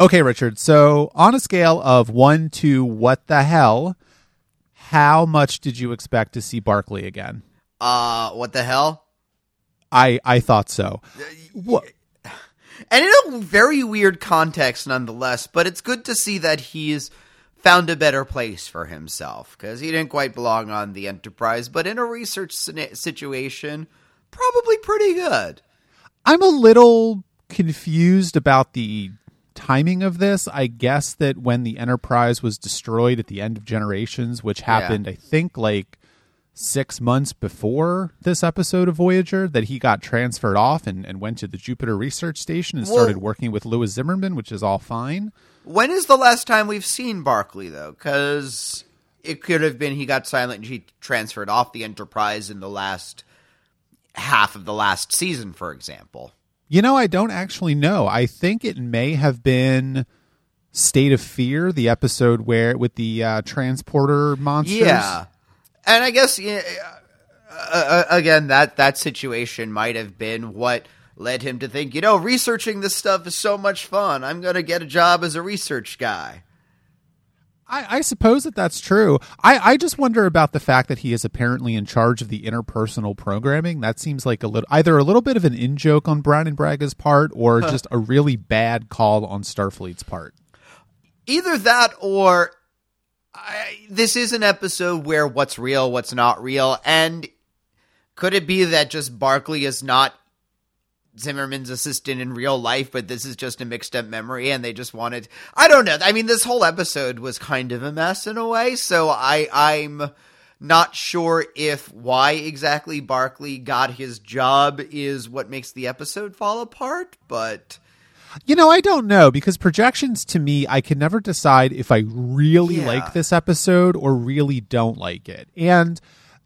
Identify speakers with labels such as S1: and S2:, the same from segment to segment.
S1: Okay, Richard. So, on a scale of one to what the hell, how much did you expect to see Barclay again?
S2: Uh, what the hell?
S1: I I thought so. What?
S2: And in a very weird context, nonetheless. But it's good to see that he's found a better place for himself because he didn't quite belong on the Enterprise. But in a research situation, probably pretty good.
S1: I'm a little confused about the timing of this. I guess that when the Enterprise was destroyed at the end of Generations, which happened, I think, like six months before this episode of Voyager, that he got transferred off and, and went to the Jupiter Research Station and
S2: Well-
S1: started working with Lewis Zimmerman, which is all fine.
S2: When is the last time we've seen Barclay, though? Because it could have been he got silent and he transferred off the Enterprise in the last half of the last season, for example.
S1: You know, I don't actually know. I think it may have been State of Fear, the episode where with the uh, transporter monsters.
S2: Yeah, and I guess yeah, uh, uh, again that that situation might have been what led him to think, you know, researching this stuff is so much fun. I'm going to get a job as a research guy.
S1: I, I suppose that that's true. I, I just wonder about the fact that he is apparently in charge of the interpersonal programming. That seems like a little either a little bit of an in joke on Brannon Braga's part, or just a really bad call on Starfleet's part.
S2: Either that or I, this is an episode where what's real, what's not real, and could it be that just Barclay is not Zimmerman's assistant in real life, but this is just a mixed up memory and they just wanted I don't know. I mean this whole episode was kind of a mess in a way, so I I'm not sure if why exactly Barclay got his job is what makes the episode fall apart, but
S1: You know, I don't know because projections to me, I can never decide if I really
S2: Yeah.
S1: like this episode or really don't like it. And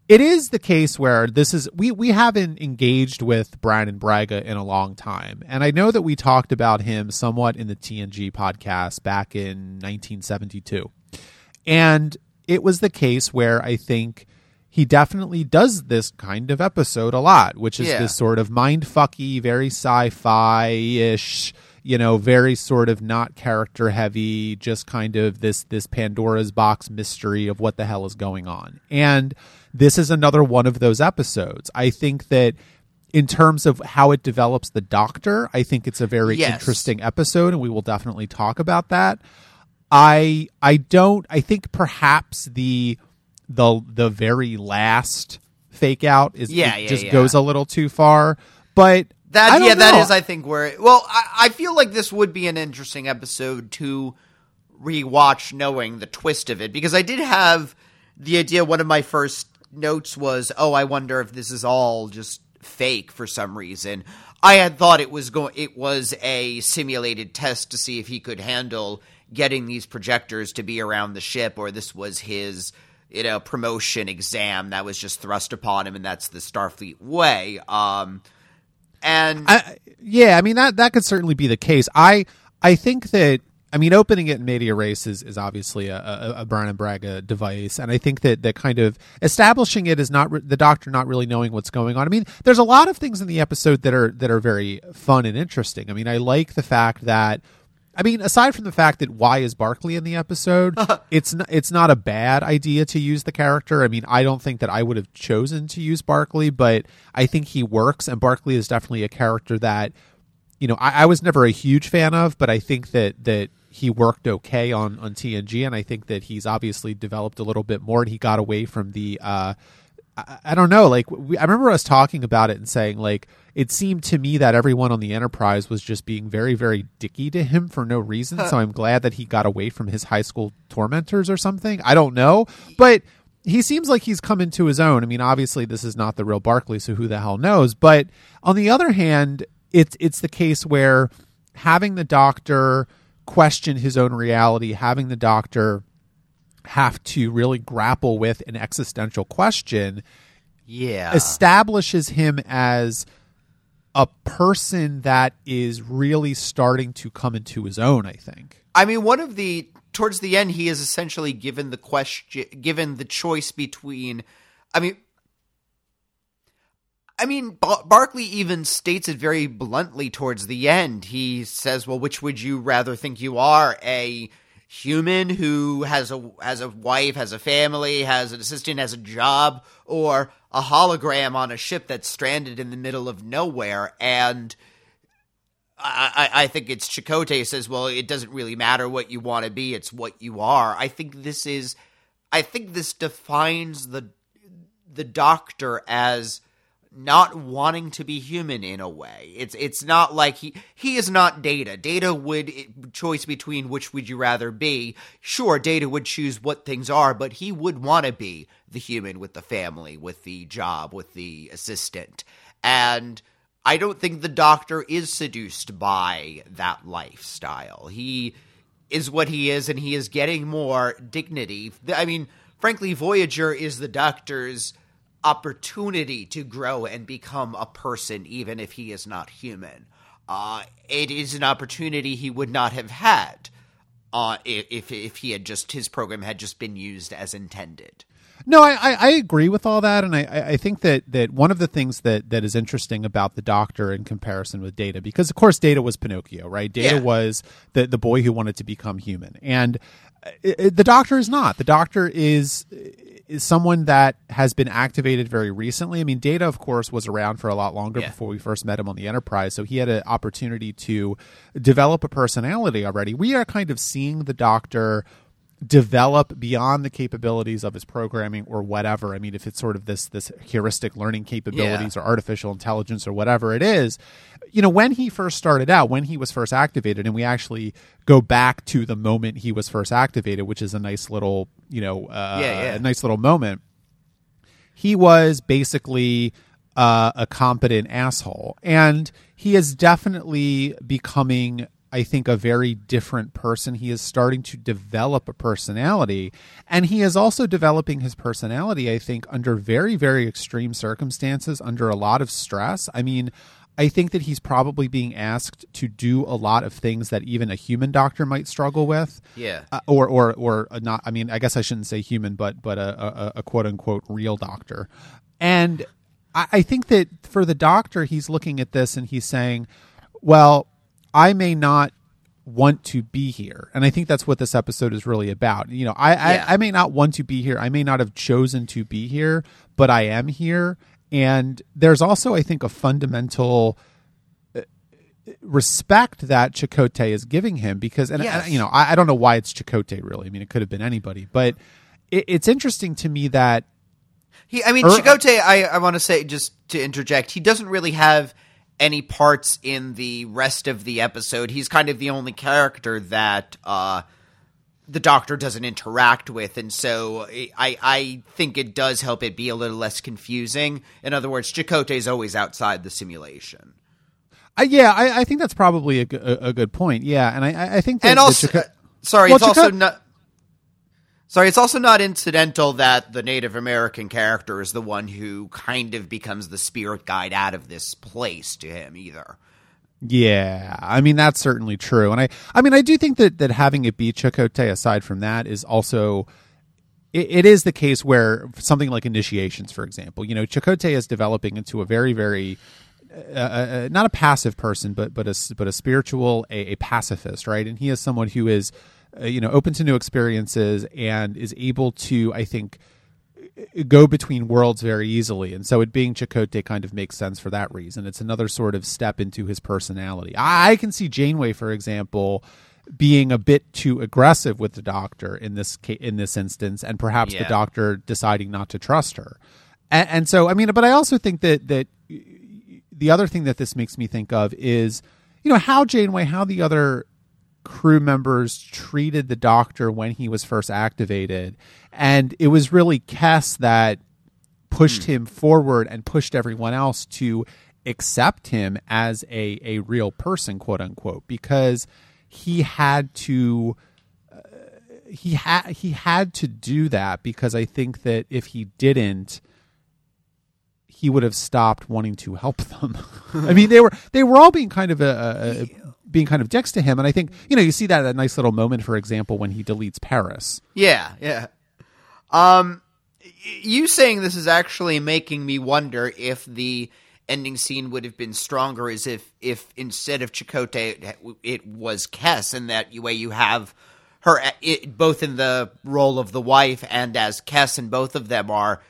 S1: it is the case where this is we we haven't engaged with Brannon Braga in a long time. And I know that we talked about him somewhat in the TNG podcast back in 1972. And it was the case where I think he definitely does this kind of episode a lot, which is
S2: Yeah.
S1: this sort of mindfucky, very sci-fi ish, you know, very sort of not character heavy, just kind of this this Pandora's box mystery of what the hell is going on. And this is another one of those episodes. I think that in terms of how it develops the doctor, I think it's a very
S2: Yes.
S1: interesting episode and we will definitely talk about that. I I don't I think perhaps the the the very last fake out is
S2: Yeah,
S1: it
S2: yeah,
S1: just
S2: yeah.
S1: goes a little too far. But
S2: That yeah, that
S1: know.
S2: is I think where well, I, I feel like this would be an interesting episode to rewatch knowing the twist of it because I did have the idea one of my first notes was, "Oh, I wonder if this is all just fake for some reason." I had thought it was going it was a simulated test to see if he could handle getting these projectors to be around the ship or this was his you know promotion exam that was just thrust upon him and that's the Starfleet way. Um and
S1: I, yeah, I mean that that could certainly be the case. I I think that I mean opening it in medias res is, is obviously a, a, a Brannon Braga device, and I think that that kind of establishing it is not re- the doctor not really knowing what's going on. I mean, there's a lot of things in the episode that are that are very fun and interesting. I mean, I like the fact that. I mean, aside from the fact that why is Barclay in the episode, it's not, it's not a bad idea to use the character. I mean, I don't think that I would have chosen to use Barclay, but I think he works, and Barclay is definitely a character that you know I, I was never a huge fan of, but I think that that he worked okay on on TNG, and I think that he's obviously developed a little bit more, and he got away from the. Uh, I, I don't know. Like we, I remember us talking about it and saying like it seemed to me that everyone on the Enterprise was just being very very dicky to him for no reason. so I'm glad that he got away from his high school tormentors or something. I don't know, but he seems like he's come into his own. I mean, obviously this is not the real Barclay, so who the hell knows? But on the other hand, it's it's the case where having the Doctor question his own reality, having the Doctor have to really grapple with an existential question
S2: yeah.
S1: establishes him as a person that is really starting to come into his own, I think.
S2: I mean, one of the towards the end, he is essentially given the question, given the choice between. I mean, I mean, Bar- Barclay even states it very bluntly towards the end. He says, "Well, which would you rather think you are? A human who has a has a wife, has a family, has an assistant, has a job, or a hologram on a ship that's stranded in the middle of nowhere?" And I, I, think it's Chakotay says, "Well, it doesn't really matter what you want to be; it's what you are." I think this is, I think this defines the the Doctor as not wanting to be human in a way. It's it's not like he he is not Data. Data would eh, choice between which would you rather be. Sure, Data would choose what things are, but he would want to be the human with the family, with the job, with the assistant. And I don't think the doctor is seduced by that lifestyle. He is what he is and he is getting more dignity. I mean, frankly, Voyager is the doctor's opportunity to grow and become a person, even if he is not human. Uh, it is an opportunity he would not have had uh, if if he had just his program had just been used as intended.
S1: No, I, I, agree with all that, and I, I think that, that one of the things that, that is interesting about the Doctor in comparison with Data, because of course Data was Pinocchio, right? Data yeah. was the the boy who wanted to become human, and it, it, the Doctor is not. The Doctor is is someone that has been activated very recently. I mean, Data, of course, was around for a lot longer yeah. before we first met him on the Enterprise, so he had an opportunity to develop a personality already. We are kind of seeing the Doctor develop beyond the capabilities of his programming or whatever. I mean, if it's sort of this this heuristic learning capabilities yeah. or artificial intelligence or whatever it is, you know, when he first started out, when he was first activated, and we actually go back to the moment he was first activated, which is a nice little, you know, uh, yeah, yeah. a nice little moment. He was basically uh, a competent asshole, and he is definitely becoming I think, a very different person. He is starting to develop a personality. And he is also developing his personality, I think, under very, very extreme circumstances, under a lot of stress. I mean, I think that he's probably being asked to do a lot of things that even a human doctor might struggle with.
S2: Yeah.
S1: Uh, or, or, or not. I mean, I guess I shouldn't say human, but, but a, a, a quote unquote real doctor. And I, I think that for the doctor, he's looking at this and he's saying, well, I may not want to be here. And I think that's what this episode is really about. You know, I, yeah. I, I, may not want to be here. I may not have chosen to be here, but I am here. And there's also, I think, a fundamental uh, respect that Chakotay is giving him because, and, yes. and you know, I, I, don't know why it's Chakotay really. I mean, it could have been anybody, but it, it's interesting to me that
S2: he, I mean, er, Chakotay, I, I want to say just to interject, he doesn't really have any parts in the rest of the episode. He's kind of the only character that uh, the Doctor doesn't interact with, and so I I think it does help it be a little less confusing. In other words, Chakotay is always outside the simulation.
S1: Uh, yeah, I, I, think that's probably a, a, a, good point. Yeah, and I, I think that,
S2: and also, sorry, well, it's also not. Sorry, it's also not incidental that the Native American character is the one who kind of becomes the spirit guide out of this place to him either.
S1: Yeah, I mean that's certainly true, and I, I mean I do think that that having it be Chakotay aside from that is also, it, it is the case where something like initiations, for example, you know, Chakotay is developing into a very very uh, uh, uh, not a passive person, but but a but a spiritual, a, a, pacifist, right? And he is someone who is uh, you know open to new experiences and is able to i think go between worlds very easily. And so it being Chakotay kind of makes sense for that reason. It's another sort of step into his personality. I, can see janeway for example being a bit too aggressive with the doctor in this in this instance and perhaps yeah. the doctor deciding not to trust her. And, and so i mean but i also think that that the other thing that this makes me think of is you know how janeway how the other crew members treated the doctor when he was first activated. And it was really Kes that pushed mm. him forward and pushed everyone else to accept him as a, a real person, quote unquote, because he had to. Uh, he had he had to do that because I think that if he didn't, he would have stopped wanting to help them. I mean, they were they were all being kind of a, a, being kind of dicks to him. And I think you know you see that a nice little moment, for example, when he deletes Paris.
S2: Yeah, yeah. Um, you saying this is actually making me wonder if the ending scene would have been stronger is if if instead of Chakotay it was Kes and that way you have her it, both in the role of the wife and as Kes and both of them are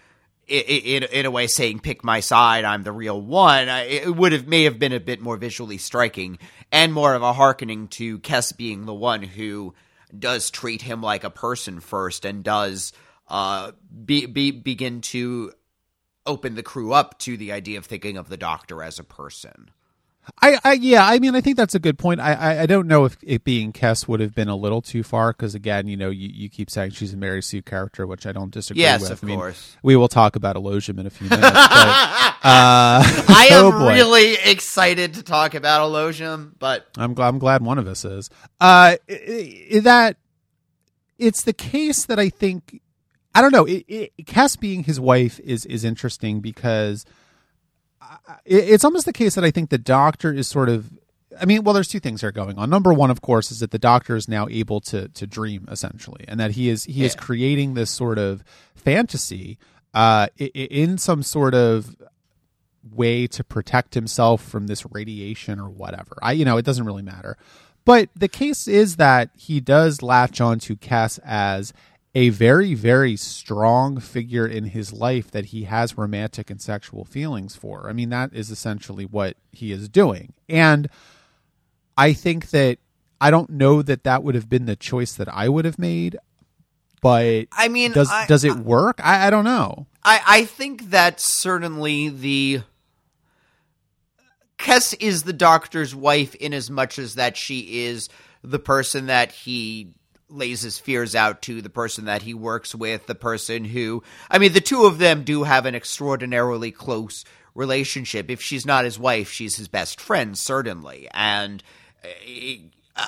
S2: in, in a way saying pick my side i'm the real one it would have may have been a bit more visually striking and more of a hearkening to Kes being the one who does treat him like a person first and does uh, be, be, begin to open the crew up to the idea of thinking of the doctor as a person.
S1: I, I yeah, I mean, I think that's a good point. I, I, I don't know if it being Kes would have been a little too far because again, you know, you, you keep saying she's a Mary Sue character, which I don't disagree
S2: yes,
S1: with.
S2: of
S1: I mean,
S2: course.
S1: We will talk about Elogium in a few minutes. but, uh, I
S2: am
S1: oh
S2: really excited to talk about Elogium, but
S1: I'm glad I'm glad one of us is. Uh, that it's the case that I think I don't know. It, it, Kes being his wife is is interesting because it's almost the case that I think the doctor is sort of. I mean, well, there's two things that are going on. Number one, of course, is that the doctor is now able to to dream essentially, and that he is he yeah. is creating this sort of fantasy uh, in some sort of way to protect himself from this radiation or whatever. I, you know, it doesn't really matter. But the case is that he does latch on to Kes as a very, very strong figure in his life that he has romantic and sexual feelings for. I mean, that is essentially what he is doing. And I think that I don't know that that would have been the choice that I would have made, but
S2: I mean,
S1: does
S2: I,
S1: does it work? I, I don't know.
S2: I, I think that certainly the Kes is the doctor's wife in as much as that she is the person that he lays his fears out to the person that he works with, the person who, I mean, the two of them do have an extraordinarily close relationship. If she's not his wife, she's his best friend, certainly. And, uh,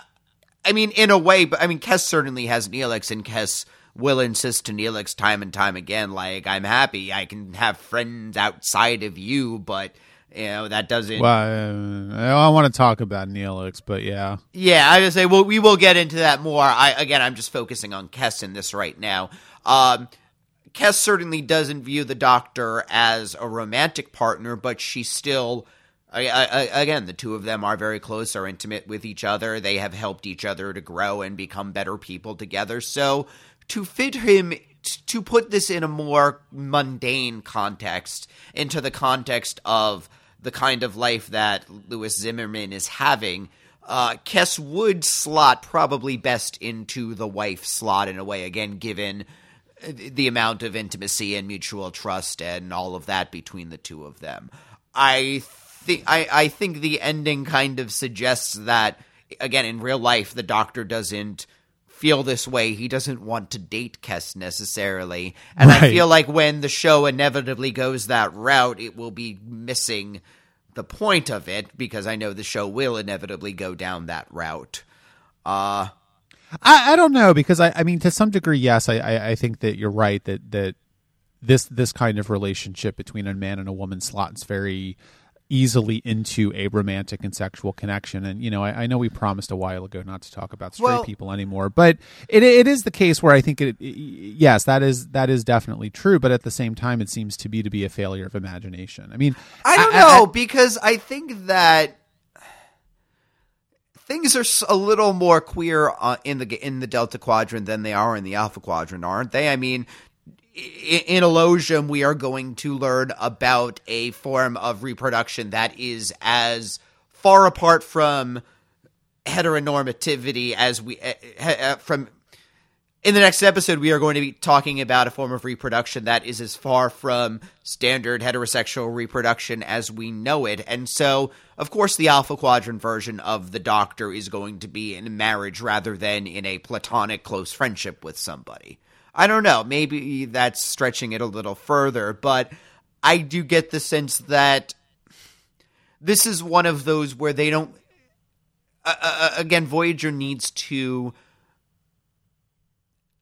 S2: I mean, in a way, but I mean, Kes certainly has Neelix, and Kes will insist to Neelix time and time again, like, I'm happy, I can have friends outside of you, but you know that doesn't.
S1: Well, I want to talk about Neelix, but yeah,
S2: yeah, I just say, well, we will get into that more. I again, I'm just focusing on Kes in this right now. Um, Kes certainly doesn't view the Doctor as a romantic partner, but she still. I, I, again, the two of them are very close, are intimate with each other. They have helped each other to grow and become better people together. So, to fit him to put this in a more mundane context, into the context of the kind of life that Lewis Zimmerman is having, uh, Kes would slot probably best into the wife slot in a way, again, given the amount of intimacy and mutual trust and all of that between the two of them. I think I, I think the ending kind of suggests that again in real life the doctor doesn't feel this way. He doesn't want to date Kes necessarily. And right. I feel like when the show inevitably goes that route, it will be missing the point of it because I know the show will inevitably go down that route. Uh
S1: I, I don't know because I, I mean to some degree yes I, I, I think that you're right that that this this kind of relationship between a man and a woman slots very easily into a romantic and sexual connection. And you know, I, I know we promised a while ago not to talk about straight well, people anymore, but it it is the case where I think it, it, yes, that is that is definitely true. But at the same time, it seems to be to be a failure of imagination. I mean,
S2: I don't I, know I, because I think that things are a little more queer uh, in the in the Delta Quadrant than they are in the Alpha Quadrant, aren't they? I mean, in Elogium, we are going to learn about a form of reproduction that is as far apart from heteronormativity as we uh, from in the next episode we are going to be talking about a form of reproduction that is as far from standard heterosexual reproduction as we know it. And so of course the alpha quadrant version of the doctor is going to be in marriage rather than in a platonic close friendship with somebody I don't know. Maybe that's stretching it a little further, but I do get the sense that this is one of those where they don't. Uh, again, Voyager needs to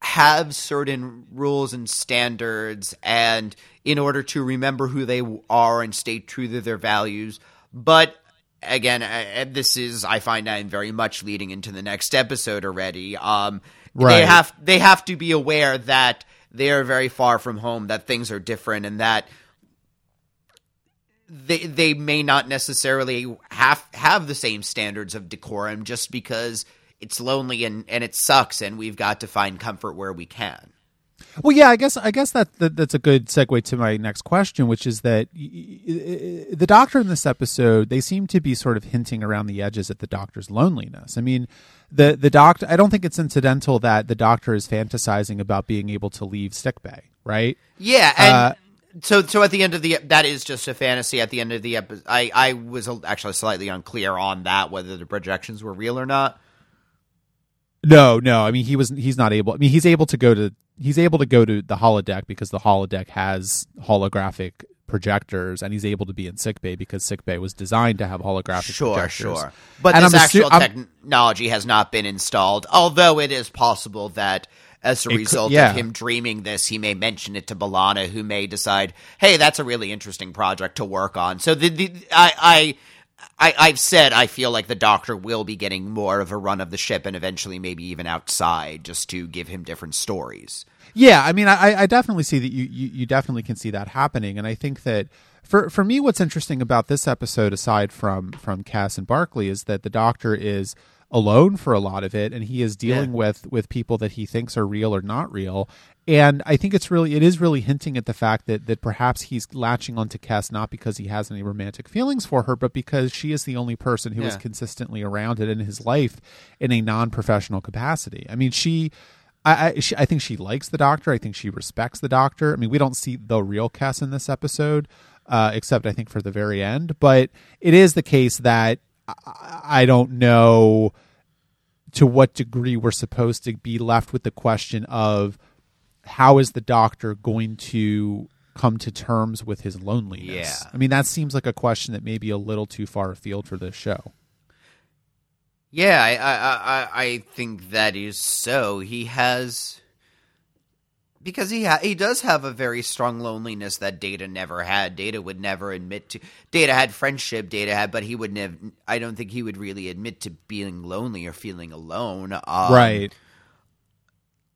S2: have certain rules and standards, and in order to remember who they are and stay true to their values. But again, this is I find I'm very much leading into the next episode already. Um, Right. They have they have to be aware that they are very far from home, that things are different, and that they they may not necessarily have have the same standards of decorum just because it's lonely and and it sucks and we've got to find comfort where we can.
S1: Well, yeah, I guess I guess that, that that's a good segue to my next question, which is that the doctor in this episode they seem to be sort of hinting around the edges at the doctor's loneliness. I mean, the the doctor. I don't think it's incidental that the doctor is fantasizing about being able to leave sickbay, right?
S2: Yeah, and uh, so so at the end of the that is just a fantasy. At the end of the episode, I I was actually slightly unclear on that whether the projections were real or not.
S1: No, no. I mean, he was he's not able. I mean, he's able to go to he's able to go to the holodeck because the holodeck has holographic projectors, and he's able to be in sickbay because sickbay was designed to have holographic
S2: sure,
S1: projectors.
S2: Sure, sure. But and this I'm actual assu- technology has not been installed. Although it is possible that as a result could, yeah. of him dreaming this, he may mention it to B'Elanna, who may decide, "Hey, that's a really interesting project to work on." So the, the I, I I, I've said I feel like the Doctor will be getting more of a run of the ship, and eventually maybe even outside, just to give him different stories.
S1: Yeah, I mean, I, I definitely see that you, you, you definitely can see that happening, and I think that for for me, what's interesting about this episode, aside from from Kes and Barclay, is that the Doctor is alone for a lot of it, and he is dealing yeah. with with people that he thinks are real or not real, and I think it's really it is really hinting at the fact that that perhaps he's latching onto Kes not because he has any romantic feelings for her, but because she is the only person who yeah. is consistently around it in his life in a non professional capacity. I mean, she. I I, she, I think she likes the doctor. I think she respects the doctor. I mean, we don't see the real Kes in this episode, uh, except I think for the very end. But it is the case that I, I don't know to what degree we're supposed to be left with the question of how is the doctor going to come to terms with his loneliness?
S2: Yeah.
S1: I mean, that seems like a question that may be a little too far afield for this show.
S2: Yeah, I, I, I, I think that is so. He has because he ha- he does have a very strong loneliness that Data never had. Data would never admit to. Data had friendship. Data had, but he would never. I don't think he would really admit to being lonely or feeling alone. Um,
S1: right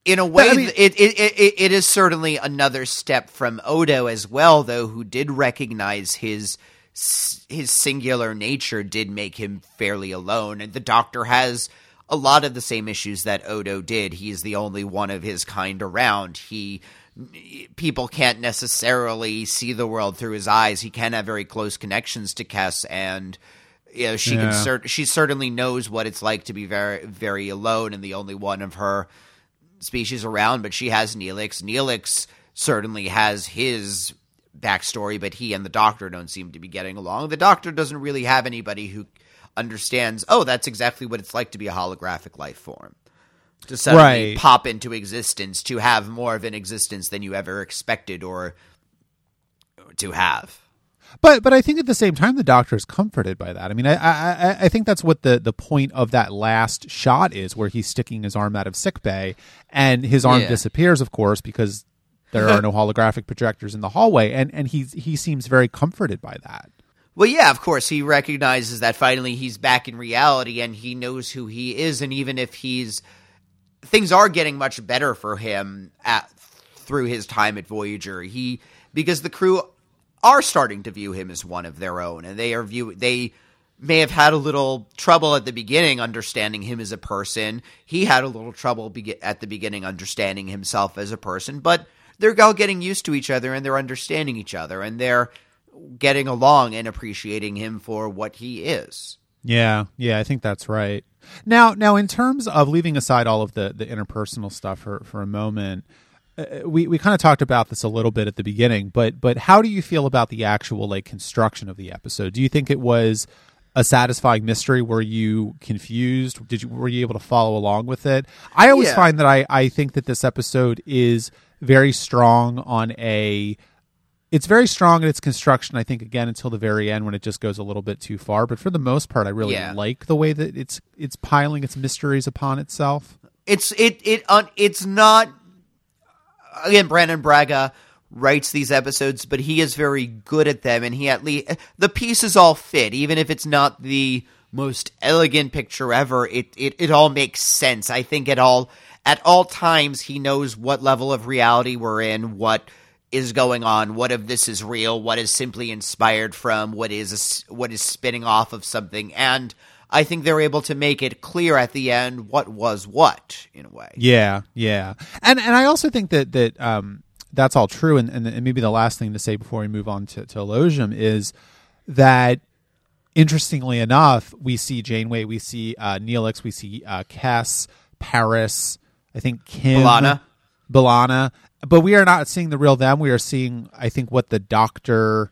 S2: in a way, I mean, it, it, it it is certainly another step from Odo as well, though, who did recognize his his singular nature did make him fairly alone, and the Doctor has a lot of the same issues that Odo did. He's the only one of his kind around. He people can't necessarily see the world through his eyes. He can have very close connections to Kes and you know she yeah. can cert- she certainly knows what it's like to be very very alone and the only one of her species around, but she has Neelix. Neelix certainly has his backstory, but he and the Doctor don't seem to be getting along. The Doctor doesn't really have anybody who understands, oh, that's exactly what it's like to be a holographic life form. To suddenly right. pop into existence, to have more of an existence than you ever expected or to have.
S1: But but I think at the same time the doctor is comforted by that. I mean, I I, I think that's what the, the point of that last shot is, where he's sticking his arm out of sick bay, and his arm yeah. disappears, of course, because there are no holographic projectors in the hallway, and and he he seems very comforted by that.
S2: Well, yeah, of course, he recognizes that finally he's back in reality, and he knows who he is, and even if he's things are getting much better for him at through his time at Voyager, he because the crew are starting to view him as one of their own, and they are view they may have had a little trouble at the beginning understanding him as a person. He had a little trouble be- at the beginning understanding himself as a person, but they're all getting used to each other and they're understanding each other and they're getting along and appreciating him for what he is.
S1: Yeah, yeah, I think that's right. Now, now in terms of leaving aside all of the the interpersonal stuff for for a moment, uh, we we kind of talked about this a little bit at the beginning, but but how do you feel about the actual like construction of the episode? Do you think it was a satisfying mystery? Were you confused? Did you were you able to follow along with it? I always yeah. find that I I think that this episode is very strong on a it's very strong in its construction i think again until the very end when it just goes a little bit too far but for the most part i really yeah. like the way that it's it's piling its mysteries upon itself
S2: it's it it uh, it's not again, Brannon Braga writes these episodes, but he is very good at them, and he at least the pieces all fit, even if it's not the most elegant picture ever. It it it all makes sense. I think at all at all times he knows what level of reality we're in, what is going on, what if this is real, what is simply inspired from, what is what is spinning off of something, and I think they're able to make it clear at the end what was what in a way.
S1: Yeah, yeah, and and I also think that that um, that's all true. And, and, and maybe the last thing to say before we move on to, to Elogium is that interestingly enough, we see Janeway, we see uh, Neelix, we see uh, Kes, Paris, I think Kim,
S2: B'Elanna.
S1: B'Elanna, but we are not seeing the real them. We are seeing, I think, what the doctor,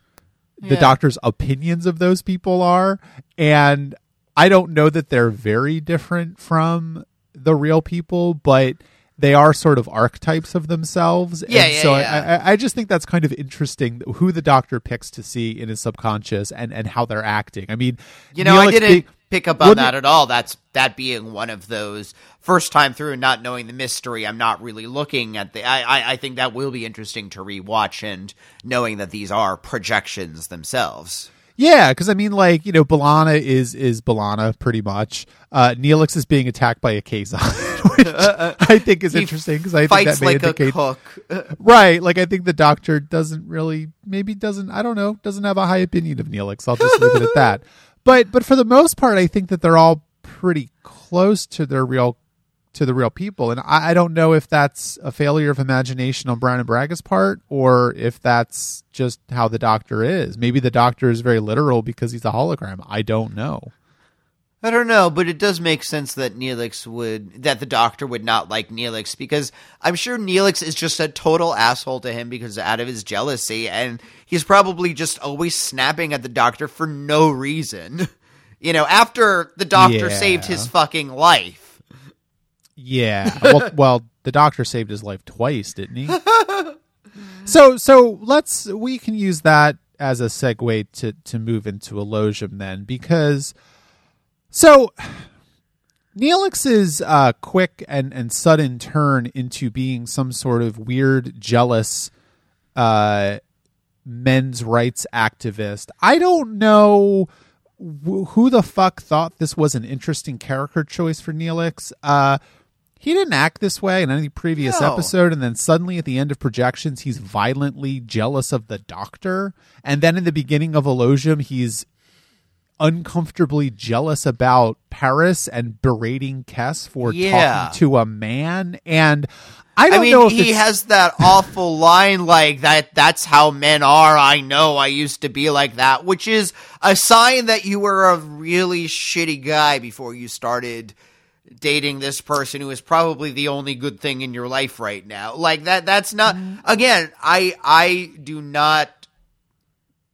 S1: the
S2: Yeah.
S1: doctor's opinions of those people are, and I don't know that they're very different from the real people, but they are sort of archetypes of themselves.
S2: Yeah,
S1: and
S2: yeah,
S1: so
S2: yeah.
S1: I, I, just think that's kind of interesting who the doctor picks to see in his subconscious and, and how they're acting. I mean,
S2: You know, I didn't
S1: being-
S2: pick up on
S1: Well,
S2: that at all. That's that being one of those first time through and not knowing the mystery. I'm not really looking at the. I, I I think that will be interesting to rewatch and knowing that these are projections themselves.
S1: Yeah, because I mean, like you know, B'Elanna is is B'Elanna pretty much. Uh, Neelix is being attacked by a Kazon, which uh, uh, uh, I think is interesting because I think that may
S2: like a
S1: indicate
S2: cook.
S1: right. Like I think the Doctor doesn't really, maybe doesn't. I don't know, doesn't have a high opinion of Neelix. I'll just leave it at that. But but for the most part, I think that they're all pretty close to their real to the real people, and I, I don't know if that's a failure of imagination on Brannon Braga's part, or if that's just how the Doctor is. Maybe the Doctor is very literal because he's a hologram. I don't know.
S2: I don't know, but it does make sense that Neelix would that the doctor would not like Neelix because I'm sure Neelix is just a total asshole to him because out of his jealousy and he's probably just always snapping at the doctor for no reason. You know, after the doctor
S1: Yeah.
S2: saved his fucking life.
S1: Yeah. Well, well, the doctor saved his life twice, didn't he? so, so let's we can use that as a segue to to move into Elogium then, because so Neelix's uh, quick and and sudden turn into being some sort of weird, jealous uh, men's rights activist. I don't know who the fuck thought this was an interesting character choice for Neelix. Uh, he didn't act this way in any previous
S2: No.
S1: episode, and then suddenly at the end of projections, he's violently jealous of the Doctor, and then in the beginning of Elogium, he's uncomfortably jealous about Paris and berating Kes for
S2: Yeah.
S1: talking to a man, and I don't
S2: I mean,
S1: know if
S2: he
S1: it's-
S2: has that awful line like that. That's how men are. I know. I used to be like that, which is a sign that you were a really shitty guy before you started dating this person who is probably the only good thing in your life right now. Like that. That's not. Again, I I do not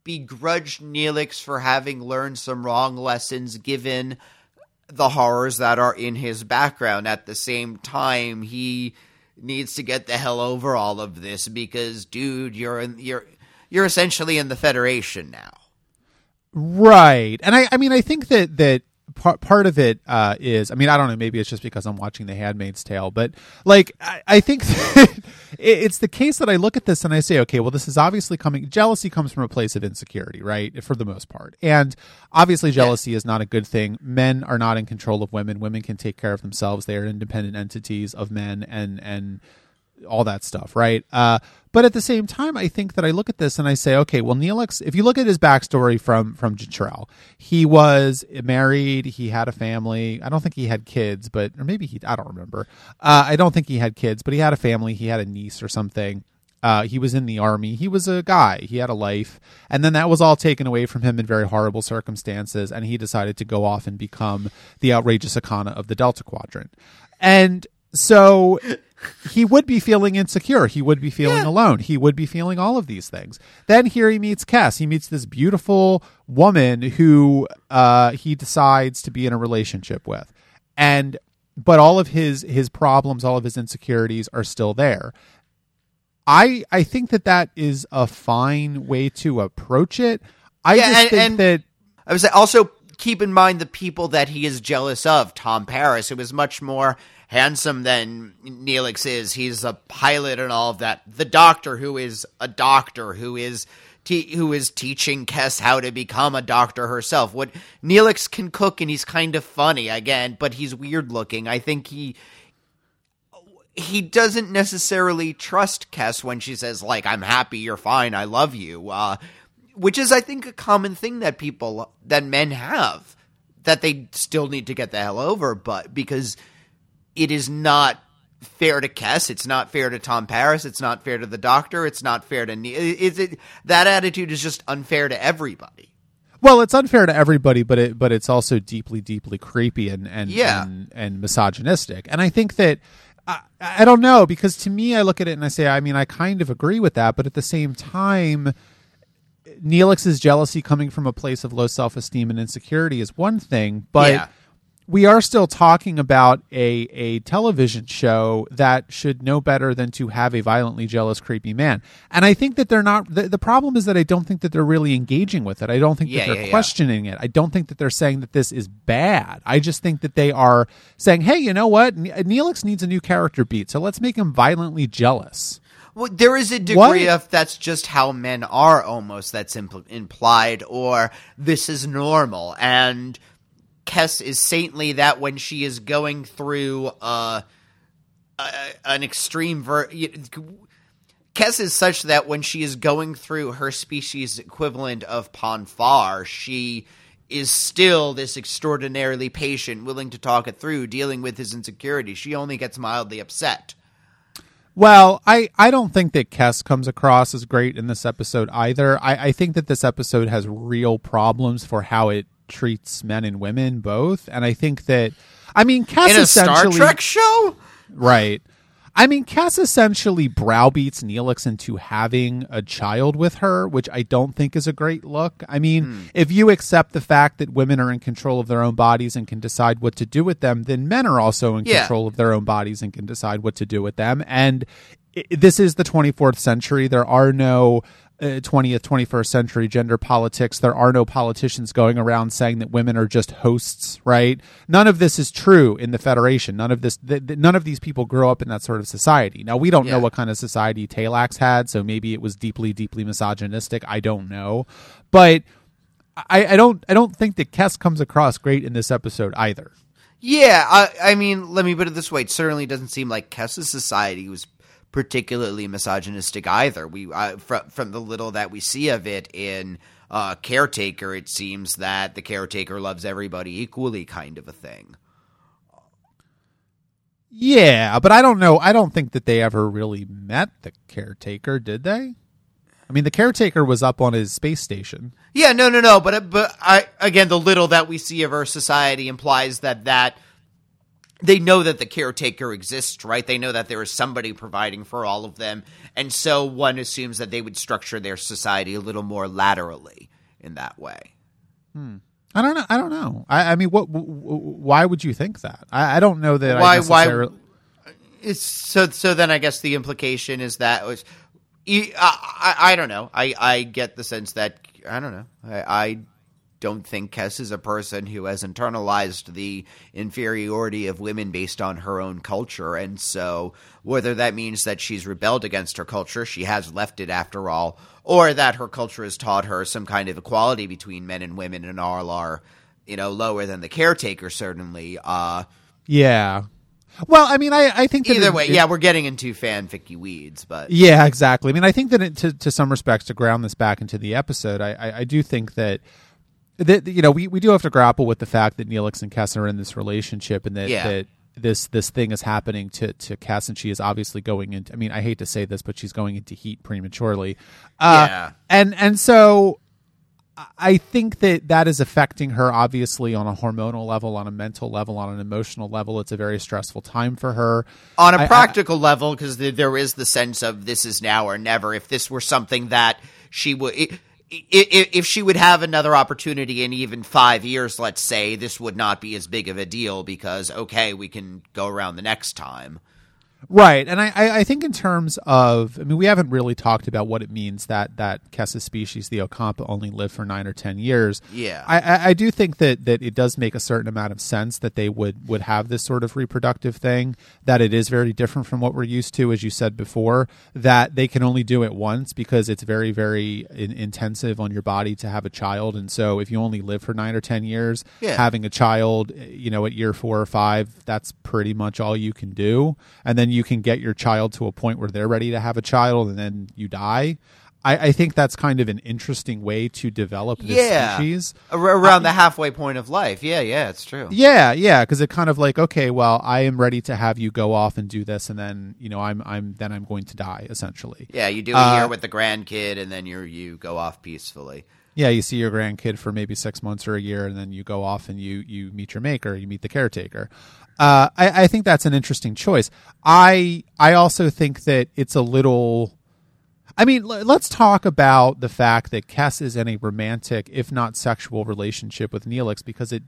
S2: begrudge Neelix for having learned some wrong lessons given the horrors that are in his background. At the same time, he needs to get the hell over all of this because, dude, you're in, you're you're essentially in the Federation now.
S1: Right. And I, I mean, I think that, that part, part of it, uh, is, I mean, I don't know, maybe it's just because I'm watching The Handmaid's Tale, but like, I, I think that it's the case that I look at this and I say, okay, well, this is obviously coming, jealousy comes from a place of insecurity, right? For the most part. And obviously jealousy is not a good thing. Men are not in control of women. Women can take care of themselves. They are independent entities of men and, and, all that stuff, right? Uh, but at the same time, I think that I look at this and I say, okay, well, Neelix, if you look at his backstory from from Jetrel, he was married, he had a family. I don't think he had kids, but or maybe he, I don't remember. Uh, I don't think he had kids, but he had a family. He had a niece or something. Uh, he was in the army. He was a guy. He had a life, and then that was all taken away from him in very horrible circumstances. And he decided to go off and become the outrageous Okona of the Delta Quadrant. And so he would be feeling insecure. He would be feeling alone. He would be feeling all of these things. Then here he meets Kes. He meets this beautiful woman who uh, he decides to be in a relationship with, and but all of his his problems, all of his insecurities are still there. I I think that that is a fine way to approach it. I
S2: Yeah,
S1: just
S2: and-
S1: think
S2: and-
S1: that
S2: I was also keep in mind the people that he is jealous of. Tom Paris, who is much more handsome than Neelix is. He's a pilot and all of that. The Doctor, who is a doctor, who is te- who is teaching Kes how to become a doctor herself. What Neelix can cook, and he's kind of funny again, but he's weird looking. I think he he doesn't necessarily trust Kes when she says like I'm happy, you're fine, I love you. Uh, which is I think a common thing that people that men have that they still need to get the hell over, but because it is not fair to Kes, it's not fair to Tom Paris, it's not fair to the doctor, it's not fair to is it that attitude is just unfair to everybody.
S1: Well, it's unfair to everybody, but it but it's also deeply, deeply creepy and and
S2: Yeah.
S1: and, and misogynistic. And I think that I, I don't know because to me, I look at it and I say, I mean, I kind of agree with that, but at the same time, Neelix's jealousy coming from a place of low self esteem and insecurity is one thing, but
S2: Yeah.
S1: We are still talking about a a television show that should know better than to have a violently jealous, creepy man. And I think that they're not. The, the problem is that I don't think that they're really engaging with it. I don't think
S2: Yeah,
S1: that they're
S2: yeah, yeah.
S1: questioning it. I don't think that they're saying that this is bad. I just think that they are saying, "Hey, you know what? Ne- Neelix needs a new character beat, so let's make him violently jealous."
S2: Well, there is a degree
S1: What?
S2: of that's just how men are almost that's impl- implied, or this is normal. And Kes is saintly that when she is going through uh, a, an extreme ver. y- Kes is such that when she is going through her species equivalent of Pon farr, she is still this extraordinarily patient, willing to talk it through, dealing with his insecurity. She only gets mildly upset.
S1: Well, I, I don't think that Kes comes across as great in this episode either. I, I think that this episode has real problems for how it treats men and women both. And I think that, I mean, Kes
S2: In a Star
S1: essentially.
S2: Trek show?
S1: Right. I mean, Kes essentially browbeats Neelix into having a child with her, which I don't think is a great look. I mean,
S2: Hmm.
S1: if you accept the fact that women are in control of their own bodies and can decide what to do with them, then men are also in
S2: Yeah.
S1: control of their own bodies and can decide what to do with them. And this is the 24th century. There are no uh, 20th, 21st century gender politics. There are no politicians going around saying that women are just hosts, right? None of this is true in the Federation. None of this, th- th- none of these people grow up in that sort of society. Now, we don't know what kind of society Talax had, so maybe it was deeply, deeply misogynistic. I don't know. But I, I don't, I don't think that Kes comes across great in this episode either.
S2: Yeah, I, I mean, let me put it this way: it certainly doesn't seem like Kessa's society was particularly misogynistic either. We, uh, from from the little that we see of it in uh, Caretaker, it seems that the caretaker loves everybody equally, kind of a thing.
S1: Yeah, but I don't know. I don't think that they ever really met the caretaker, did they? I mean, the caretaker was up on his space station.
S2: Yeah, no, no, no. But but I again, the little that we see of our society implies that that they know that the caretaker exists, right? They know that there is somebody providing for all of them, and so one assumes that they would structure their society a little more laterally in that way. Hmm.
S1: I don't know. I don't know. I, I mean, what? W- w- why would you think that? I, I don't know that.
S2: Why-
S1: I
S2: why- It's so so. Then I guess the implication is that was. I, I, I don't know. I, I get the sense that I don't know. I, I don't think Kes is a person who has internalized the inferiority of women based on her own culture, and so whether that means that she's rebelled against her culture, she has left it after all, or that her culture has taught her some kind of equality between men and women, and all are, you know, lower than the caretaker certainly. Uh,
S1: Yeah. Well, I mean, I, I think that
S2: Either
S1: it-
S2: way,
S1: it-
S2: yeah, we're getting into fanficky weeds, but
S1: Yeah, exactly. I mean, I think that it, to to some respects, to ground this back into the episode, I I, I do think that that you know we, we do have to grapple with the fact that Neelix and Kes are in this relationship, and that
S2: Yeah.
S1: that this this thing is happening to to Kes, and she is obviously going into. I mean, I hate to say this, but she's going into heat prematurely. Uh,
S2: Yeah.
S1: and and so. I think that that is affecting her obviously on a hormonal level, on a mental level, on an emotional level. It's a very stressful time for her.
S2: on a
S1: I- I-
S2: practical level, because there is the sense of this is now or never. If this were something that she would, i- i- i- if she would have another opportunity in even five years, let's say, this would not be as big of a deal because okay, we can go around the next time.
S1: Right, and I, I, think in terms of, I mean, we haven't really talked about what it means that that Kes's species, the Ocampa, only live for nine or ten years.
S2: Yeah.
S1: I, I, I do think that that it does make a certain amount of sense that they would would have this sort of reproductive thing. That it is very different from what we're used to, as you said before. That they can only do it once because it's very very in, intensive on your body to have a child, and so if you only live for nine or ten years,
S2: Yeah.
S1: having a child, you know, at year four or five, that's pretty much all you can do, and then you can get your child to a point where they're ready to have a child and then you die. I, I think that's kind of an interesting way to develop this
S2: Yeah.
S1: species.
S2: Ar- around the halfway point of life. Yeah, yeah, it's true.
S1: Yeah, yeah, because it kind of like okay, well, I am ready to have you go off and do this, and then you know, I'm I'm then I'm going to die essentially.
S2: Yeah, you do a
S1: Uh,
S2: year with the grandkid, and then you you go off peacefully.
S1: Yeah, you see your grandkid for maybe six months or a year, and then you go off and you you meet your maker, you meet the caretaker. Uh, I, I think that's an interesting choice. I I also think that it's a little. I mean, l- let's talk about the fact that Kes is in a romantic, if not sexual, relationship with Neelix because it,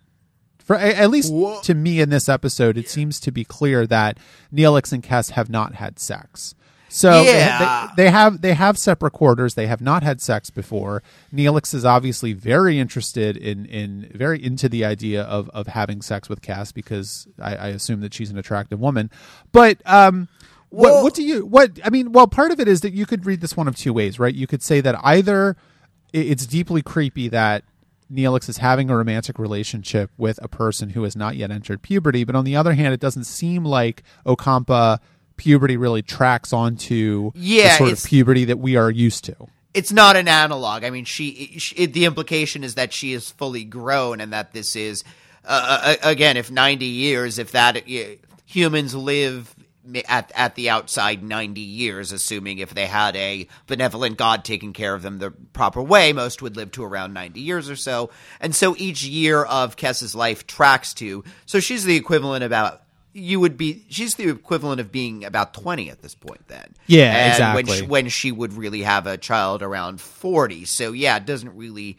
S1: for at least
S2: Wha-
S1: to me in this episode, it seems to be clear that Neelix and Kes have not had sex. So they-
S2: Yeah.
S1: they, they have they have separate quarters. They have not had sex before. Neelix is obviously very interested in in very into the idea of of having sex with Kes because I, I assume that she's an attractive woman. But um,
S2: Well-
S1: what do you what I mean? Well, part of it is that you could read this one of two ways, right? You could say that either it's deeply creepy that Neelix is having a romantic relationship with a person who has not yet entered puberty, but on the other hand, it doesn't seem like Ocampa puberty really tracks onto
S2: Yeah,
S1: the sort of puberty that we are used to.
S2: It's not an analog. I mean, she, she the implication is that she is fully grown, and that this is uh, uh, again, if ninety years, if that uh, humans live at at the outside 90 years assuming if they had a benevolent god taking care of them the proper way most would live to around 90 years or so. And so each year of Kes's life tracks to so she's the equivalent about you would be she's the equivalent of being about 20 at this point then.
S1: Yeah,
S2: and when
S1: exactly.
S2: she, when she would really have a child around 40 so yeah it doesn't really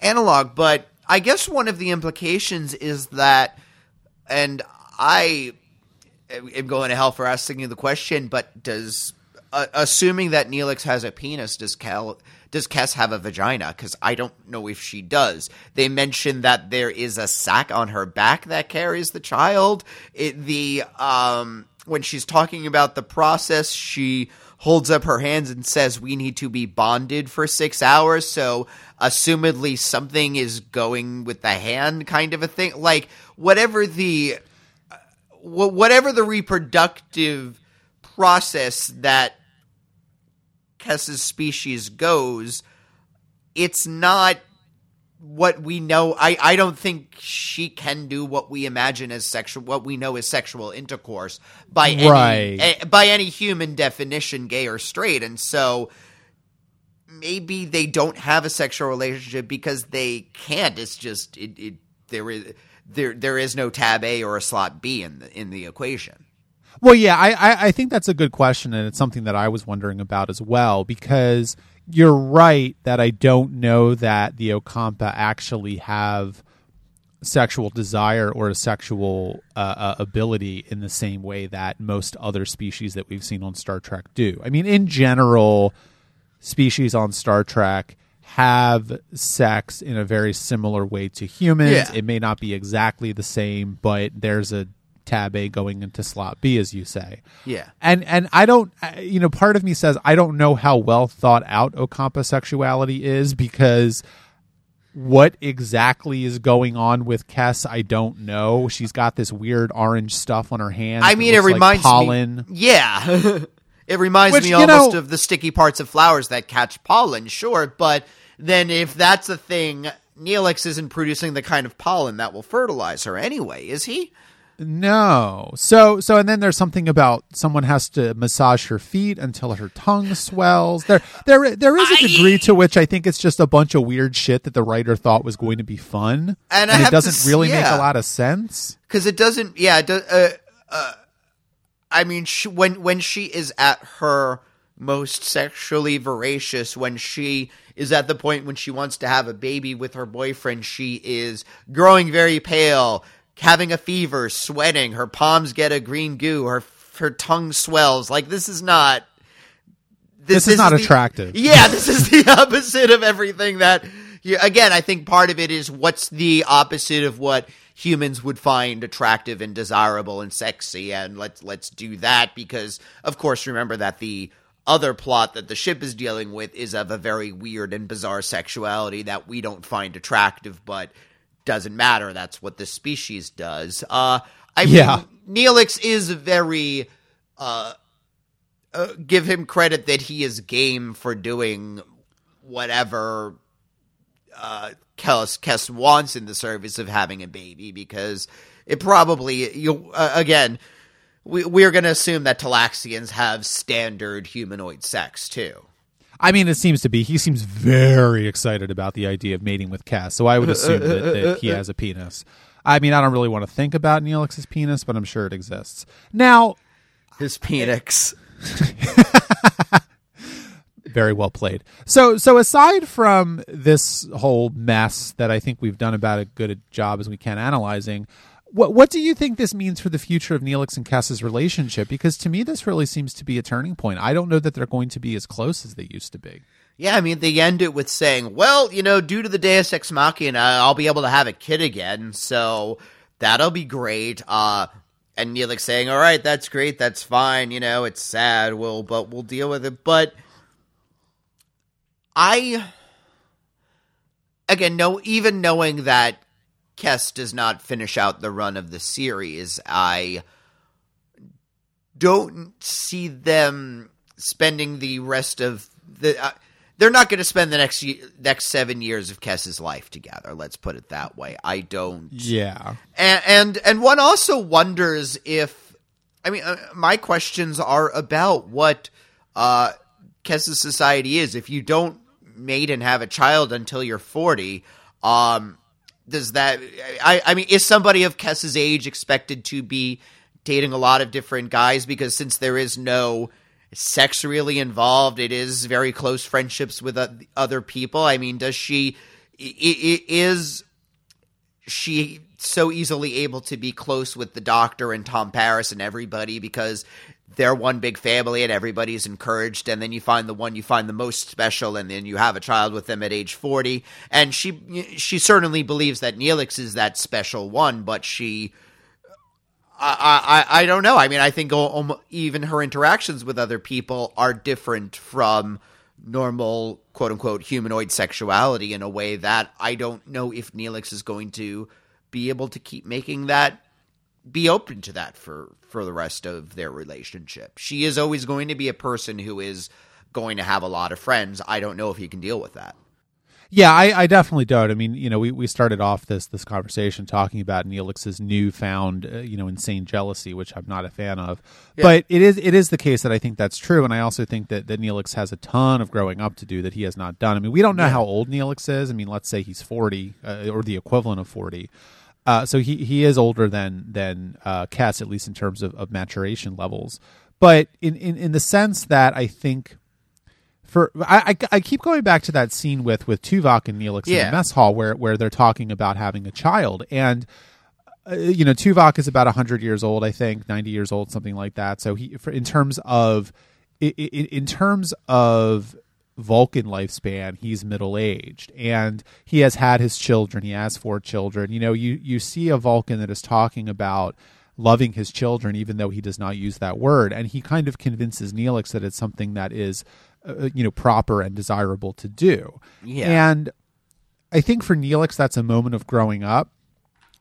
S2: analog but i guess one of the implications is that and i am going to hell for asking you the question but does uh, assuming that neelix has a penis does cal does Kes have a vagina? Because I don't know if she does. They mentioned that there is a sack on her back that carries the child. It, the um, when she's talking about the process, she holds up her hands and says, "We need to be bonded for six hours." So, assumedly, something is going with the hand, kind of a thing. Like whatever the whatever the reproductive process that Kes's species goes, it's not what we know. I, I don't think she can do what we imagine as sexual, what we know as sexual intercourse by any
S1: Right.
S2: eh, by any human definition, gay or straight. And so maybe they don't have a sexual relationship because they can't. It's just it, it there is there there is no tab A or a slot B in the in the equation.
S1: Well, yeah, I, I, I think that's a good question, and it's something that I was wondering about as well. Because you're right that I don't know that the Ocampa actually have sexual desire or a sexual uh, uh, ability in the same way that most other species that we've seen on Star Trek do. I mean, in general, species on Star Trek have sex in a very similar way to humans.
S2: Yeah.
S1: It may not be exactly the same, but there's a tab A going into slot B, as you say.
S2: Yeah.
S1: And and I don't, you know, part of me says I don't know how well thought out Ocampa sexuality is because what exactly is going on with Kes, I don't know. She's got this weird orange stuff on her hands.
S2: I mean, it
S1: looks like
S2: reminds
S1: pollen.
S2: me. Yeah, it reminds
S1: Which,
S2: me almost
S1: know-
S2: of the sticky parts of flowers that catch pollen. Sure, but then if that's a thing, Neelix isn't producing the kind of pollen that will fertilize her anyway, is he?
S1: No. So so and then there's something about someone has to massage her feet until her tongue swells. There there there is a degree to which I think it's just a bunch of weird shit that the writer thought was going to be fun.
S2: And I have
S1: it doesn't
S2: s-
S1: really make a lot of sense.
S2: Because it doesn't. Yeah, it does, uh, uh, I mean, she, when when she is at her most sexually voracious, when she is at the point when she wants to have a baby with her boyfriend, she is growing very pale, having a fever, sweating. Her palms get a green goo. Her her tongue swells. Like this is not.
S1: This is not
S2: the-
S1: attractive.
S2: yeah, this is the opposite of everything that. Again, I think part of it is what's the opposite of what humans would find attractive and desirable and sexy, and let's let's do that because, of course, remember that the other plot that the ship is dealing with is of a very weird and bizarre sexuality that we don't find attractive, but doesn't matter. That's what the species does. Uh, I mean, Neelix is very uh, uh, give him credit that he is game for doing whatever uh, Kes, Kes wants in the service of having a baby because it probably you uh, again we we're going to assume that Talaxians have standard humanoid sex too.
S1: I mean, it seems to be. He seems very excited about the idea of mating with Kes, so I would uh, uh, assume that, uh, that he has a penis. I mean, I don't really want to think about Neelix's penis, but I'm sure it exists. Now,
S2: his penis.
S1: very well played. So, so aside from this whole mess that I think we've done about as good a job as we can analyzing, what what do you think this means for the future of Neelix and Kes's relationship? Because to me, this really seems to be a turning point. I don't know that they're going to be as close as they used to be.
S2: Yeah, I mean, they end it with saying, "Well, you know, due to the Deus Ex Machina, I'll be able to have a kid again, so that'll be great." Uh, and Neelix saying, "All right, that's great, that's fine. You know, it's sad, we'll but we'll deal with it." But I, again, no, even knowing that Kes does not finish out the run of the series, I don't see them spending the rest of the. Uh, they're not going to spend the next next seven years of Kes's life together. Let's put it that way. I don't.
S1: Yeah.
S2: And and, and one also wonders if, I mean, uh, my questions are about what uh, Kes's society is. If you don't mate and have a child until you're forty, um, does that I, I mean is somebody of Kes's age expected to be dating a lot of different guys? Because since there is no sex really involved it is very close friendships with other people. I mean does she is she so easily able to be close with the doctor and Tom Paris and everybody? Because they're one big family and everybody's encouraged and then you find the one you find the most special and then you have a child with them at age 40 and she she certainly believes that Neelix is that special one but she I, I, I don't know. I mean, I think even her interactions with other people are different from normal quote unquote humanoid sexuality in a way that I don't know if Neelix is going to be able to keep making that be open to that for for the rest of their relationship. She is always going to be a person who is going to have a lot of friends. I don't know if he can deal with that.
S1: Yeah, I, I, definitely don't. I mean, you know, we, we started off this this conversation talking about Neelix's newfound, uh, you know, insane jealousy, which I'm not a fan of. Yeah. But it is it is the case that I think that's true, and I also think that that Neelix has a ton of growing up to do that he has not done. I mean, we don't know yeah. how old Neelix is. I mean, let's say he's 40 uh, or the equivalent of 40. Uh, so he, he is older than than uh, Kes, at least in terms of, of maturation levels. But in, in, in the sense that I think for I, I, I keep going back to that scene with with Tuvok and Neelix yeah. in the mess hall where where they're talking about having a child and. Uh, you know, Tuvok is about hundred years old, I think, ninety years old, something like that. So he, for, in terms of, in, in terms of Vulcan lifespan, he's middle aged and he has had his children. He has four children. You know, you, you see a Vulcan that is talking about loving his children, even though he does not use that word. And he kind of convinces Neelix that it's something that is, uh, you know, proper and desirable to do. Yeah. And I think for Neelix, that's a moment of growing up.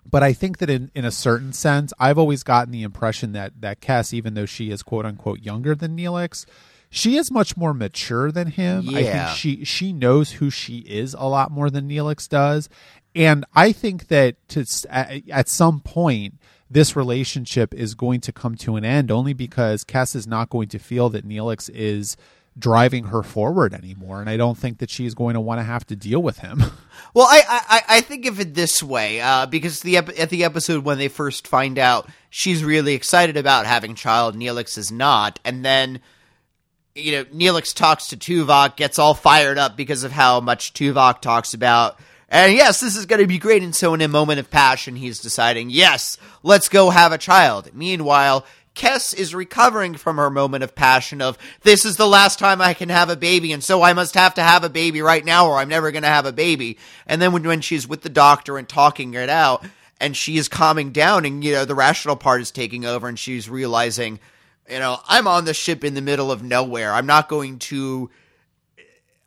S1: But I think that in, in a certain sense, I've always gotten the impression that, that Kes, even though she is quote unquote younger than Neelix, she is much more mature than him. Yeah. I think she she knows who she is a lot more than Neelix does, and I think that to at, at some point this relationship is going to come to an end only because Kes is not going to feel that Neelix is driving her forward anymore, and I don't think that she's going to want to have to deal with him.
S2: Well, I I, I think of it this way uh, because the at the episode when they first find out she's really excited about having child, Neelix is not, and then you know, Neelix talks to Tuvok, gets all fired up because of how much Tuvok talks about. And yes, this is going to be great. And so, in a moment of passion, he's deciding, yes, let's go have a child. Meanwhile, Kes is recovering from her moment of passion of, this is the last time I can have a baby, and so I must have to have a baby right now, or I'm never going to have a baby. And then when, when she's with the doctor and talking it out, and she is calming down, and, you know, the rational part is taking over, and she's realizing, you know, I'm on the ship in the middle of nowhere. I'm not going to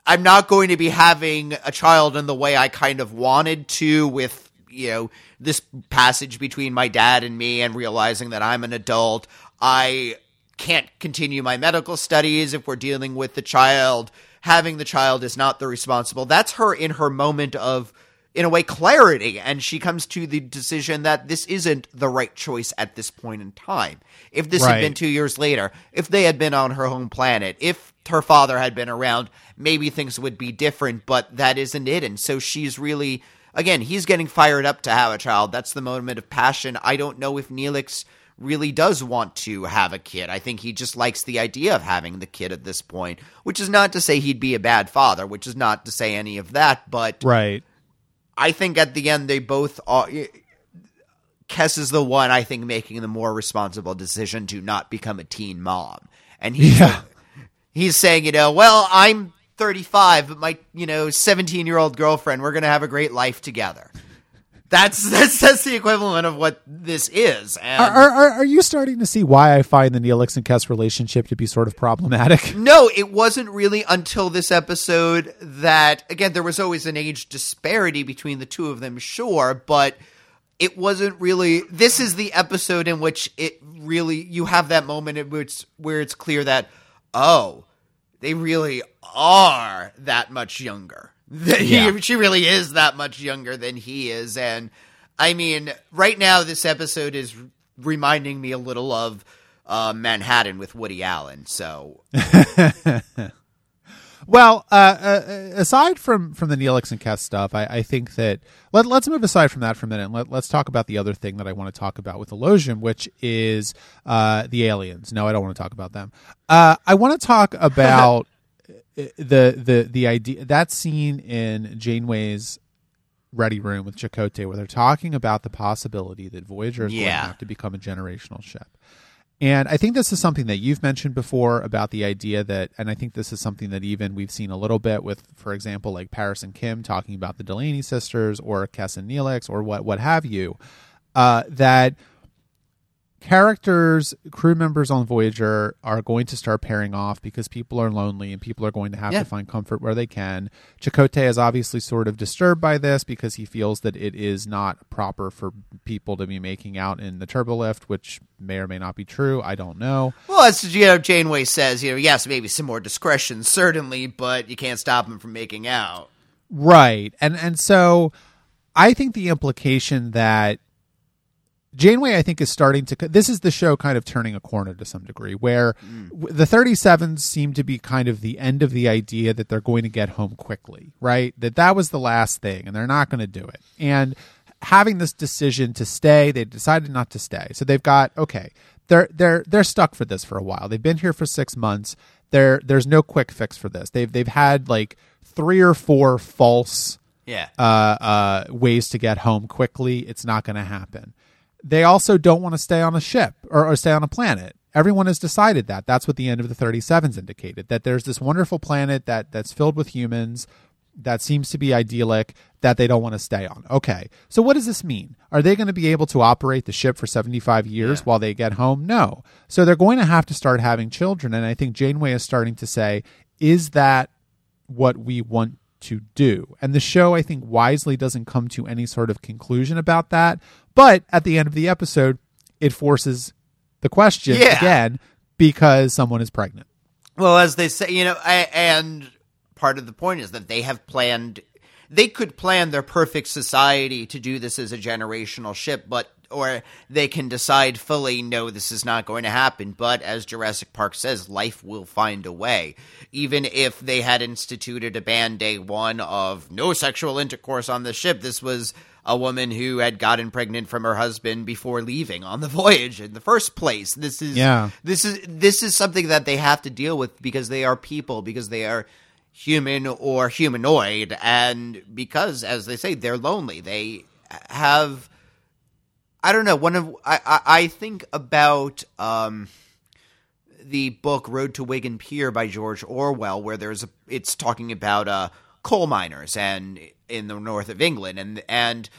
S2: I'm not going to be having a child in the way I kind of wanted to with, you know, this passage between my dad and me and realizing that I'm an adult. I can't continue my medical studies if we're dealing with the child. Having the child is not the responsible. That's her in her moment of, in a way, clarity. And she comes to the decision that this isn't the right choice at this point in time. If this
S1: Right.
S2: had been two years later, if they had been on her home planet, if her father had been around, maybe things would be different, but that isn't it. And so she's really, again, he's getting fired up to have a child. That's the moment of passion. I don't know if Neelix really does want to have a kid. I think he just likes the idea of having the kid at this point, which is not to say he'd be a bad father, which is not to say any of that, but
S1: Right.
S2: I think at the end they both are. Kes is the one I think making the more responsible decision to not become a teen mom, and he's
S1: Yeah.
S2: he's saying, you know, well, I'm 35, but my you know 17 year old girlfriend, we're gonna have a great life together. That's that's that's the equivalent of what this is, and
S1: Are, are, are you starting to see why I find the Neelix and Kes relationship to be sort of problematic?
S2: No, it wasn't really until this episode that again there was always an age disparity between the two of them, sure, but it wasn't really this is the episode in which it really you have that moment in which where it's clear that oh, they really are that much younger. That he-
S1: Yeah.
S2: she really is that much younger than he is and I mean, right now this episode is reminding me a little of uh, Manhattan with Woody Allen. So
S1: Well, uh, uh, aside from from the Neelix and Kes stuff, I, I think that let, let's move aside from that for a minute. And let, let's talk about the other thing that I want to talk about with Elogium, which is uh, the aliens. No, I don't want to talk about them. Uh, I want to talk about the the the idea that scene in Janeway's ready room with Chakotay, where they're talking about the possibility that Voyager is going to have to become a generational ship. And I think this is something that you've mentioned before about the idea that, and I think this is something that even we've seen a little bit with, for example, like Paris and Kim talking about the Delaney sisters or Kes and Neelix or what what have you, uh, that characters, crew members on Voyager are going to start pairing off because people are lonely and people are going to have
S2: Yeah.
S1: to find comfort where they can. Chakotay is obviously sort of disturbed by this because he feels that it is not proper for people to be making out in the turbolift, which may or may not be true. I don't know.
S2: Well, as you know, Janeway says, you know, yes, maybe some more discretion, certainly, but you can't stop him from making out.
S1: Right. And and so I think the implication that Janeway, I think, is starting to. This is the show kind of turning a corner to some degree, where w the 37s seem to be kind of the end of the idea that they're going to get home quickly, right? That that was the last thing, and they're not going to do it. And having this decision to stay, they decided not to stay. So they've got okay, they're they're they're stuck for this for a while. They've been here for six months. There there's no quick fix for this. They've they've had like three or four false
S2: Yeah.
S1: uh, uh, ways to get home quickly. It's not going to happen. They also don't want to stay on a ship or, or stay on a planet. Everyone has decided that. That's what the end of the 37s indicated. That there's this wonderful planet that that's filled with humans that seems to be idyllic that they don't want to stay on. Okay. So what does this mean? Are they going to be able to operate the ship for 75 years while they get home? No. So they're going to have to start having children and I think Janeway is starting to say is that what we want to do. And the show, I think, wisely doesn't come to any sort of conclusion about that. But at the end of the episode, it forces the question
S2: Yeah.
S1: again because someone is pregnant.
S2: Well, as they say, you know, I, and part of the point is that they have planned, they could plan their perfect society to do this as a generational ship, but, or they can decide fully, no, this is not going to happen. But as Jurassic Park says, life will find a way. Even if they had instituted a ban day one of no sexual intercourse on the ship, this was a woman who had gotten pregnant from her husband before leaving on the voyage in the first place. This is
S1: Yeah.
S2: this is this is something that they have to deal with because they are people because they are human or humanoid and because as they say they're lonely they have i don't know one of i i, I think about um the book road to wigan pier by george orwell where there's a it's talking about uh coal miners and in the north of england and and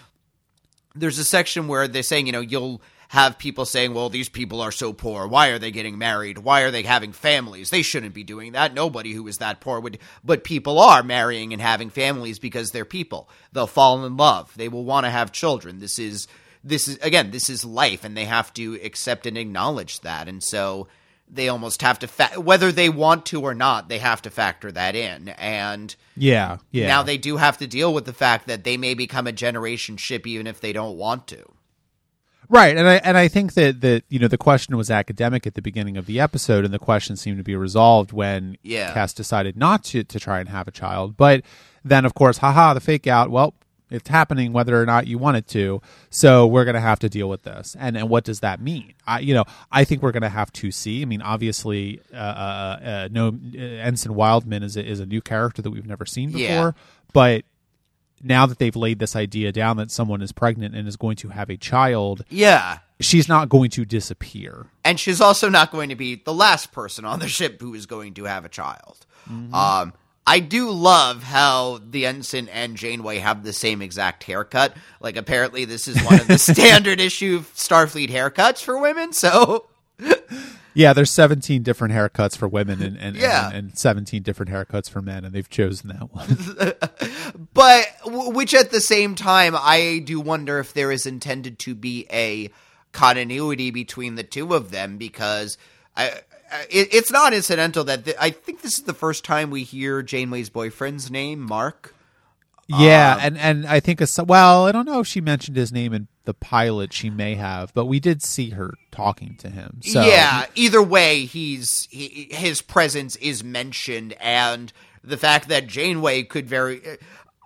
S2: there's a section where they're saying, you know, you'll have people saying, well, these people are so poor. Why are they getting married? Why are they having families? They shouldn't be doing that. Nobody who is that poor would. But people are marrying and having families because they're people. They'll fall in love. They will want to have children. This is, this is, again, this is life and they have to accept and acknowledge that. And so they almost have to fa- whether they want to or not, they have to factor that in. And
S1: Yeah, yeah.
S2: now they do have to deal with the fact that they may become a generation ship even if they don't want to.
S1: Right, and I and I think that that you know the question was academic at the beginning of the episode, and the question seemed to be resolved when
S2: Yeah.
S1: Kes decided not to to try and have a child. But then, of course, haha, the fake out. Well, it's happening whether or not you want it to. So we're going to have to deal with this. And and what does that mean? I you know I think we're going to have to see. I mean, obviously, uh, uh, uh, no, uh, Ensign Wildman is a, is a new character that we've never seen before,
S2: Yeah.
S1: but. Now that they've laid this idea down that someone is pregnant and is going to have a child,
S2: Yeah.
S1: she's not going to disappear.
S2: And she's also not going to be the last person on the ship who is going to have a child. Um, I do love how the ensign and Janeway have the same exact haircut. Like, apparently, this is one of the standard issue Starfleet haircuts for women. So,
S1: Yeah, there's 17 different haircuts for women and and,
S2: Yeah.
S1: and, and 17 different haircuts for men, and they've chosen that one.
S2: but which at the same time, I do wonder if there is intended to be a continuity between the two of them because I. I- It, it's not incidental that th- I think this is the first time we hear Janeway's boyfriend's name, Mark.
S1: yeah,
S2: Um,
S1: and and I think it's well, I don't know if she mentioned his name in the pilot. She may have, but we did see her talking to him. So
S2: yeah, either way, he's he, his presence is mentioned, and the fact that Janeway could very,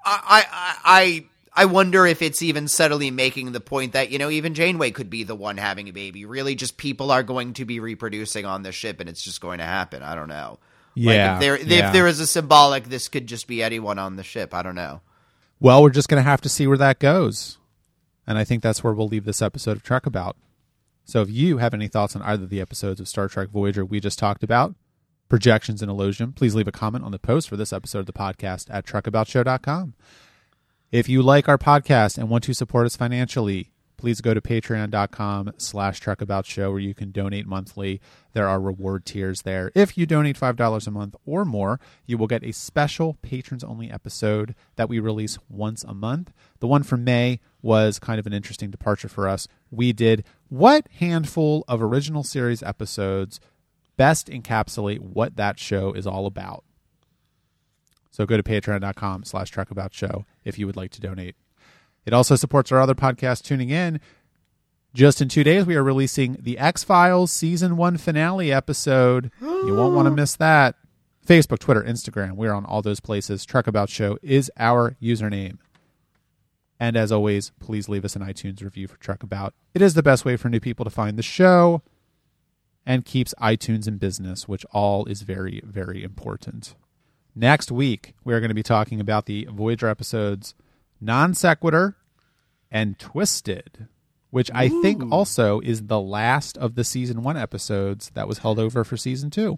S2: I I I I wonder if it's even subtly making the point that you know even Janeway could be the one having a baby. Really, just people are going to be reproducing on the ship, and it's just going to happen. I don't know. Like,
S1: Yeah,
S2: if there
S1: yeah.
S2: if there is a symbolic, this could just be anyone on the ship. I don't know.
S1: Well, we're just going to have to see where that goes. And I think that's where we'll leave this episode of Trek About. So if you have any thoughts on either of the episodes of Star Trek Voyager we just talked about, projections and Elogium, please leave a comment on the post for this episode of the podcast at trekaboutshow.com. If you like our podcast and want to support us financially, please go to patreon.com slash trekaboutshow where you can donate monthly. There are reward tiers there. If you donate $5 a month or more, you will get a special patrons-only episode that we release once a month. The one for May was kind of an interesting departure for us. We did what handful of original series episodes best encapsulate what that show is all about. So go to patreon.com slash trekaboutshow if you would like to donate. It also supports our other podcast, Tuning In. Just in two days, we are releasing the X Files season one finale episode. You won't want to miss that. Facebook, Twitter, Instagram. We're on all those places. Trek About Show is our username. And as always, please leave us an iTunes review for Trek About. It is the best way for new people to find the show and keeps iTunes in business, which all is very, very important. Next week, we're going to be talking about the Voyager episodes Non Sequitur and Twisted, which I think also is the last of the season one episodes that was held over for season two.